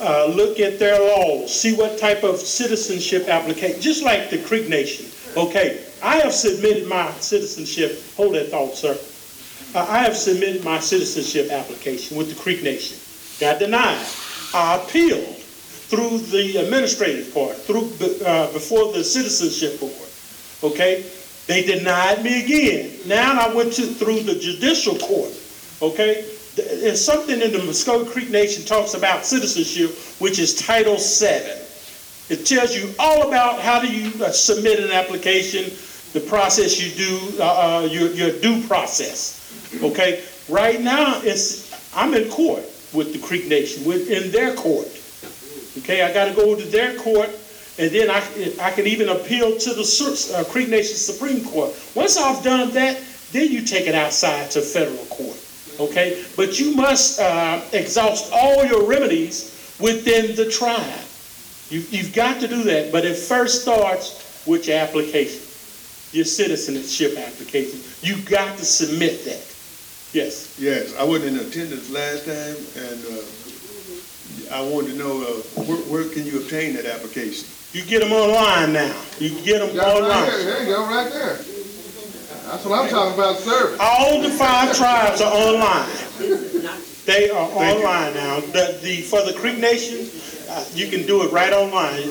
Speaker 14: uh, look at their laws, see what type of citizenship application, just like the Creek Nation. Okay, I have submitted my citizenship, hold that thought, sir. Uh, I have submitted my citizenship application with the Creek Nation. Got denied. I appealed through the administrative part, through, uh, before the citizenship board. Okay? They denied me again. Now I went to, through the judicial court. Okay? There's something in the Muskogee Creek Nation talks about citizenship, which is Title VII. It tells you all about how do you uh, submit an application, the process you do, uh, uh, your, your due process. Okay? Right now, it's, I'm in court with the Creek Nation, with, in their court. Okay, I gotta go to their court, and then I, I can even appeal to the uh, Creek Nation Supreme Court. Once I've done that, then you take it outside to federal court, okay? But you must uh, exhaust all your remedies within the tribe. You, you've got to do that, but it first starts with your application, your citizenship application. You've got to submit that. Yes.
Speaker 17: Yes, I wasn't in attendance last time, and uh, I wanted to know, uh, where, where can you obtain that application?
Speaker 14: You get them online now. You get them
Speaker 1: Got it right
Speaker 14: online.
Speaker 1: There you go, right there. That's what I'm talking about, service.
Speaker 14: All the five tribes are online. They are online now. The, the, for the Creek Nation, uh, you can do it right online.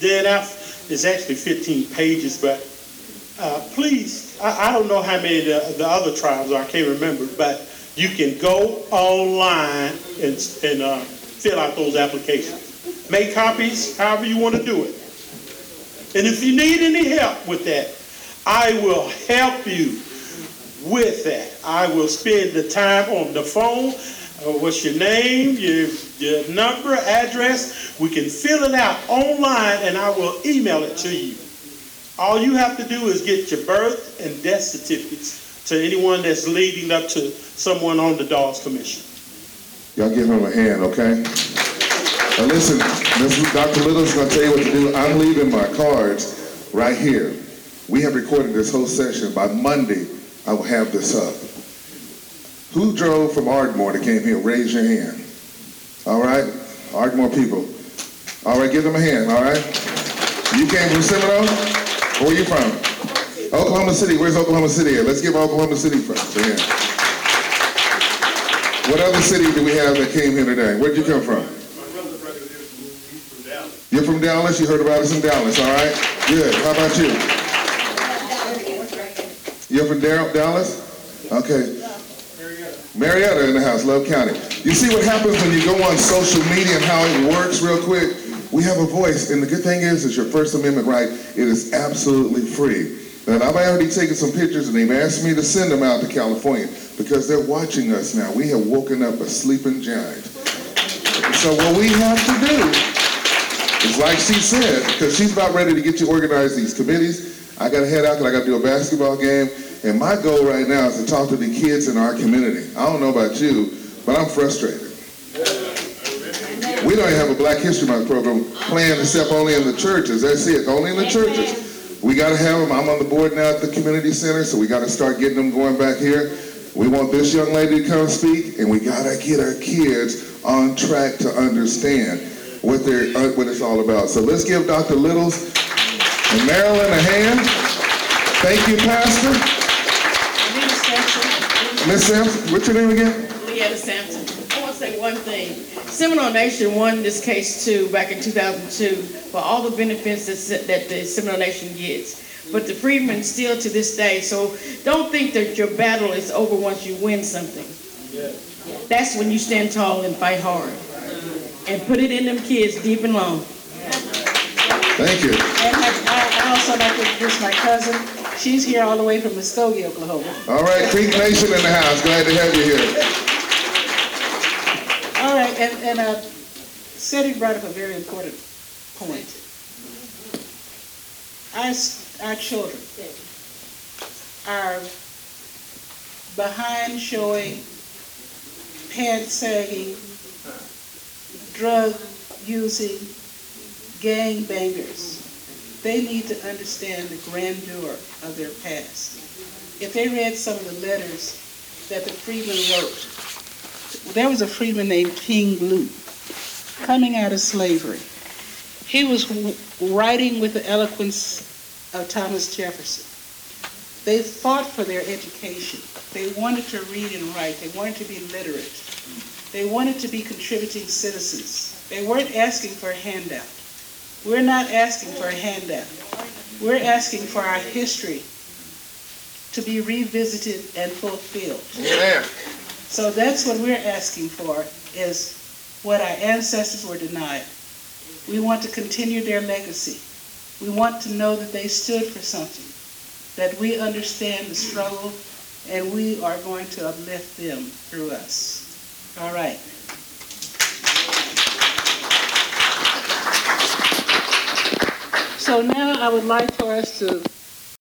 Speaker 14: DNF is actually 15 pages, but, uh, please I, I don't know how many the, the other tribes are, I can't remember, but you can go online and, and, uh, fill out those applications. Make copies, however you want to do it. And if you need any help with that, I will help you with that. I will spend the time on the phone. Uh, what's your name, your, your number, address? We can fill it out online and I will email it to you. All you have to do is get your birth and death certificates to anyone that's leading up to someone on the Dawes Commission.
Speaker 1: Y'all give him a hand, okay? Now listen, this is Dr. Little's gonna tell you what to do. I'm leaving my cards right here. We have recorded this whole session. By Monday, I will have this up. Who drove from Ardmore that came here? Raise your hand. All right? Ardmore people. All right, give them a hand, all right? You came from Seminole? Where are you from? Oklahoma City. Where's Oklahoma City at? Let's give Oklahoma City a hand. What other city do we have that came here today? Where'd you come from? You're from Dallas? You heard about us in Dallas, all right? Good. How about you? You're from Dallas? Okay. Marietta in the house, Love County. You see what happens when you go on social media and how it works real quick? We have a voice, and the good thing is, it's your First Amendment right. It is absolutely free. And I've already taken some pictures, and they've asked me to send them out to California because they're watching us now. We have woken up a sleeping giant. So what we have to do is, like she said, because she's about ready to get you organized these committees. I got to head out because I got to do a basketball game. And my goal right now is to talk to the kids in our community. I don't know about you, but I'm frustrated. We don't even have a Black History Month program planned except only in the churches. That's it, only in the churches. We got to have them. I'm on the board now at the community center, so we got to start getting them going back here. We want this young lady to come speak, and we got to get our kids on track to understand what they're uh, what it's all about. So let's give Dr. Littles and Marilyn a hand. Thank you, Pastor. Miss Sampson, what's your name again?
Speaker 6: Leanna Sampson. I want to say one thing. Seminole Nation won this case too back in 2002 for all the benefits that, that the Seminole Nation gets. But the freedmen still to this day. So don't think that your battle is over once you win something. That's when you stand tall and fight hard. And put it in them kids deep and long.
Speaker 1: Thank you.
Speaker 5: Also like to introduce my cousin. She's here all the way from Muskogee, Oklahoma.
Speaker 1: All right, Creek Nation in the house. Glad to have you here.
Speaker 5: All right, and, and uh, Cedric brought up a very important point. Our, our children are behind showing, pants sagging, drug using, gang bangers. They need to understand the grandeur of their past. If they read some of the letters that the freedmen wrote, there was a freedman named King Blue coming out of slavery. He was writing with the eloquence of Thomas Jefferson. They fought for their education. They wanted to read and write. They wanted to be literate. They wanted to be contributing citizens. They weren't asking for a handout. We're not asking for a handout. We're asking for our history to be revisited and fulfilled.
Speaker 1: Amen.
Speaker 5: So that's what we're asking for, is what our ancestors were denied. We want to continue their legacy. We want to know that they stood for something, that we understand the struggle, and we are going to uplift them through us. All right. So now I would like for us to